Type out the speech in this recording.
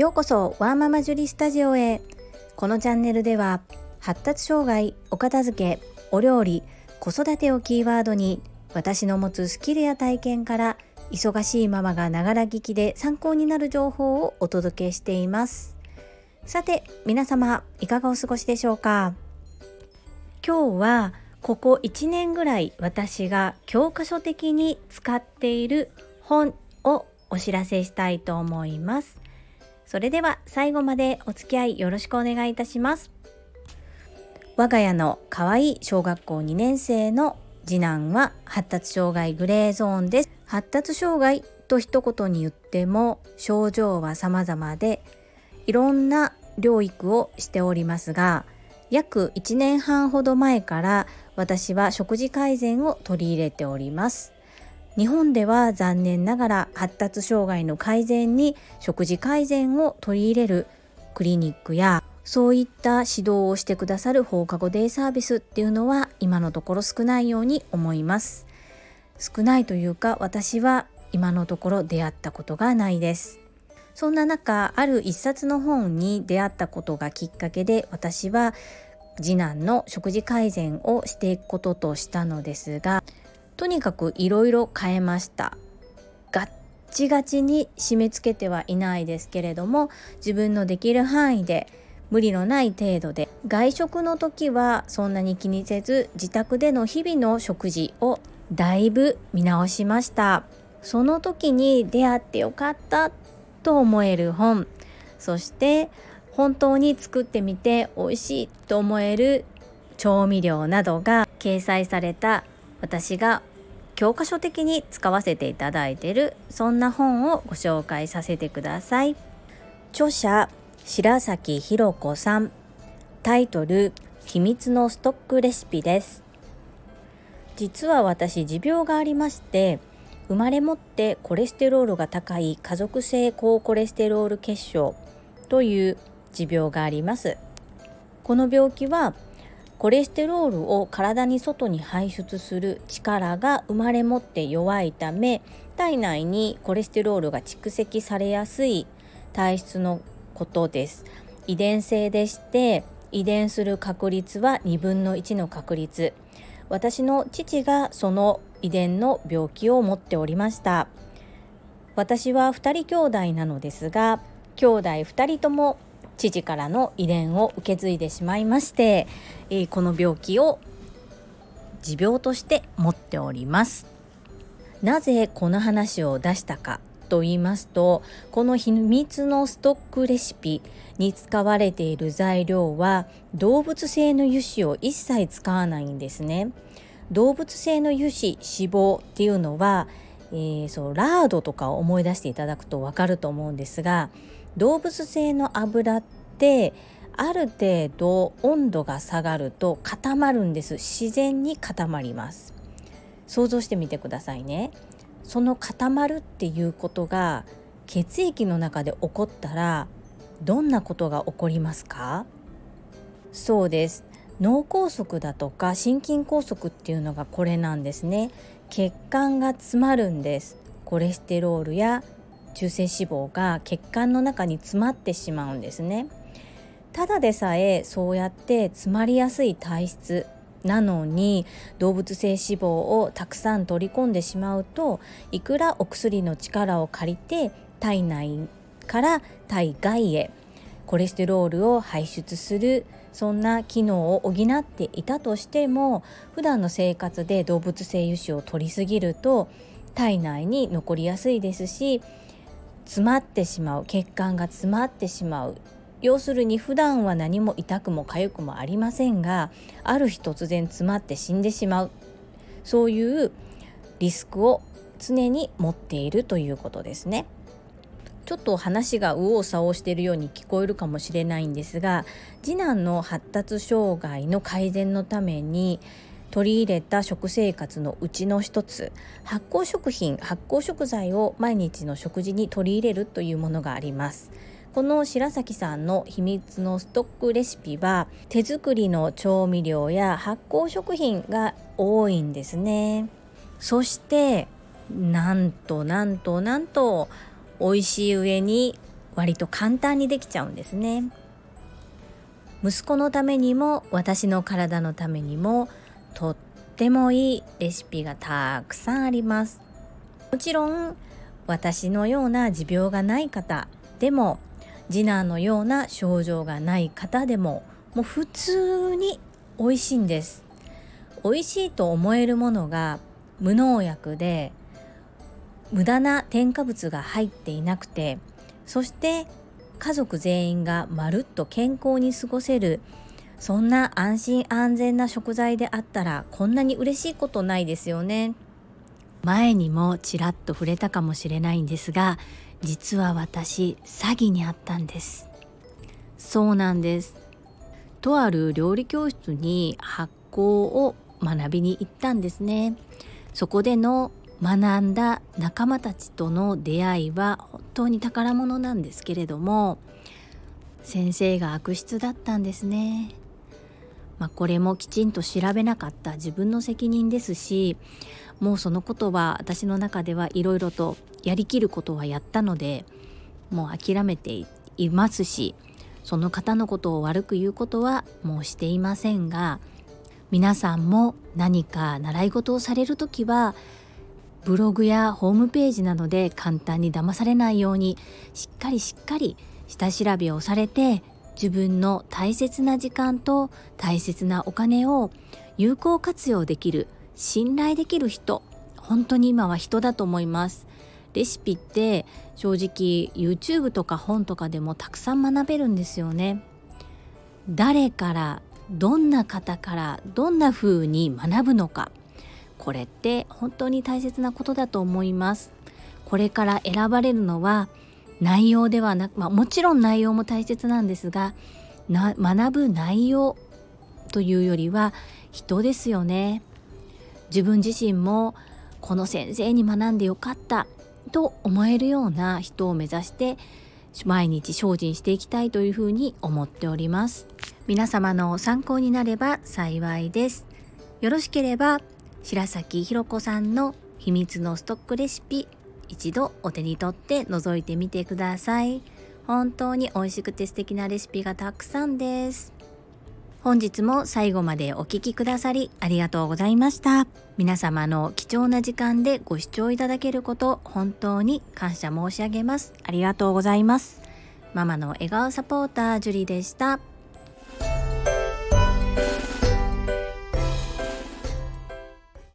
ようこそワーママジュリスタジオへ。このチャンネルでは発達障害お片付けお料理子育てをキーワードに私の持つスキルや体験から忙しいママがながら聞きで参考になる情報をお届けしています。さて皆様いかがお過ごしでしょうか？今日はここ1年ぐらい私が教科書的に使っている本をお知らせしたいと思います。それでは最後までお付き合いよろしくお願いいたします。我が家の可愛い小学校2年生の次男は発達障害グレーゾーンです。発達障害と一言に言っても症状は様々でいろんな療育をしておりますが約1年半ほど前から私は食事改善を取り入れております。日本では残念ながら発達障害の改善に食事改善を取り入れるクリニックやそういった指導をしてくださる放課後デイサービスっていうのは今のところ少ないように思います。少ないというか私は今のところ出会ったことがないです。そんな中ある一冊の本に出会ったことがきっかけで私は次男の食事改善をしていくこととしたのですがとにかくいろいろ変えました。ガッチガチに締め付けてはいないですけれども自分のできる範囲で無理のない程度で外食の時はそんなに気にせず自宅での日々の食事をだいぶ見直しました。その時に出会ってよかったと思える本そして本当に作ってみて美味しいと思える調味料などが掲載された私が教科書的に使わせていただいているそんな本をご紹介させてください。著者白崎弘子さん。タイトル秘密のストックレシピです。実は私持病がありまして生まれ持ってコレステロールが高い家族性高コレステロール血症という持病があります。この病気はコレステロールを体に外に排出する力が生まれ持って弱いため体内にコレステロールが蓄積されやすい体質のことです。遺伝性でして遺伝する確率は2分の1の確率。私の父がその遺伝の病気を持っておりました。私は2人兄弟なのですが兄弟2人とも父からの遺伝を受け継いでしまいまして、えー、この病気を持病として持っております。なぜこの話を出したかと言いますとこの秘密のストックレシピに使われている材料は動物性の油脂を一切使わないんですね。動物性の油脂脂肪っていうのは、えー、そうラードとかを思い出していただくと分かると思うんですが動物性の油ってある程度温度が下がると固まるんです。自然に固まります。想像してみてくださいね。その固まるっていうことが血液の中で起こったらどんなことが起こりますか？そうです。脳梗塞だとか心筋梗塞っていうのがこれなんですね。血管が詰まるんです。コレステロールや中性脂肪が血管の中に詰まってしまうんですね。ただでさえそうやって詰まりやすい体質なのに動物性脂肪をたくさん取り込んでしまうといくらお薬の力を借りて体内から体外へコレステロールを排出するそんな機能を補っていたとしても普段の生活で動物性油脂を取りすぎると体内に残りやすいですし詰まってしまう血管が詰まってしまう要するに普段は何も痛くも痒くもありませんがある日突然詰まって死んでしまうそういうリスクを常に持っているということですね。ちょっと話が右往左往しているように聞こえるかもしれないんですが次男の発達障害の改善のために取り入れた食生活のうちの一つ。発酵食品発酵食材を毎日の食事に取り入れるというものがあります。この白崎さんの秘密のストックレシピは手作りの調味料や発酵食品が多いんですね。そしてなんとなんとなんと美味しい上に割と簡単にできちゃうんですね。息子のためにも私の体のためにもとってもいいレシピがたくさんあります。もちろん私のような持病がない方でも次男のような症状がない方でももう普通に美味しいんです。美味しいと思えるものが無農薬で無駄な添加物が入っていなくてそして家族全員がまるっと健康に過ごせるそんな安心安全な食材であったらこんなに嬉しいことないですよね。前にもちらっと触れたかもしれないんですが実は私詐欺にあったんです。そうなんです。とある料理教室に発酵を学びに行ったんですね。そこでの学んだ仲間たちとの出会いは本当に宝物なんですけれども先生が悪質だったんですね。まあ、これもきちんと調べなかった自分の責任ですしもうそのことは私の中ではいろいろとやりきることはやったのでもう諦めていますしその方のことを悪く言うことはもうしていませんが皆さんも何か習い事をされる時はブログやホームページなどで簡単に騙されないようにしっかりしっかり下調べをされて自分の大切な時間と大切なお金を有効活用できる信頼できる人本当に今は人だと思います。レシピって正直 YouTube とか本とかでもたくさん学べるんですよね。誰からどんな方からどんな風に学ぶのか。これって本当に大切なことだと思います。これから選ばれるのは内容ではなく、まあ、もちろん内容も大切なんですが学ぶ内容というよりは人ですよね。自分自身もこの先生に学んでよかったと思えるような人を目指して毎日精進していきたいというふうに思っております。皆様の参考になれば幸いです。よろしければ白崎ひろ子さんの秘密のストックレシピ一度お手に取って覗いてみてください。本当に美味しくて素敵なレシピがたくさんです。本日も最後までお聴きくださりありがとうございました。皆様の貴重な時間でご視聴いただけること本当に感謝申し上げます。ありがとうございます。ママの笑顔サポータージュリでした。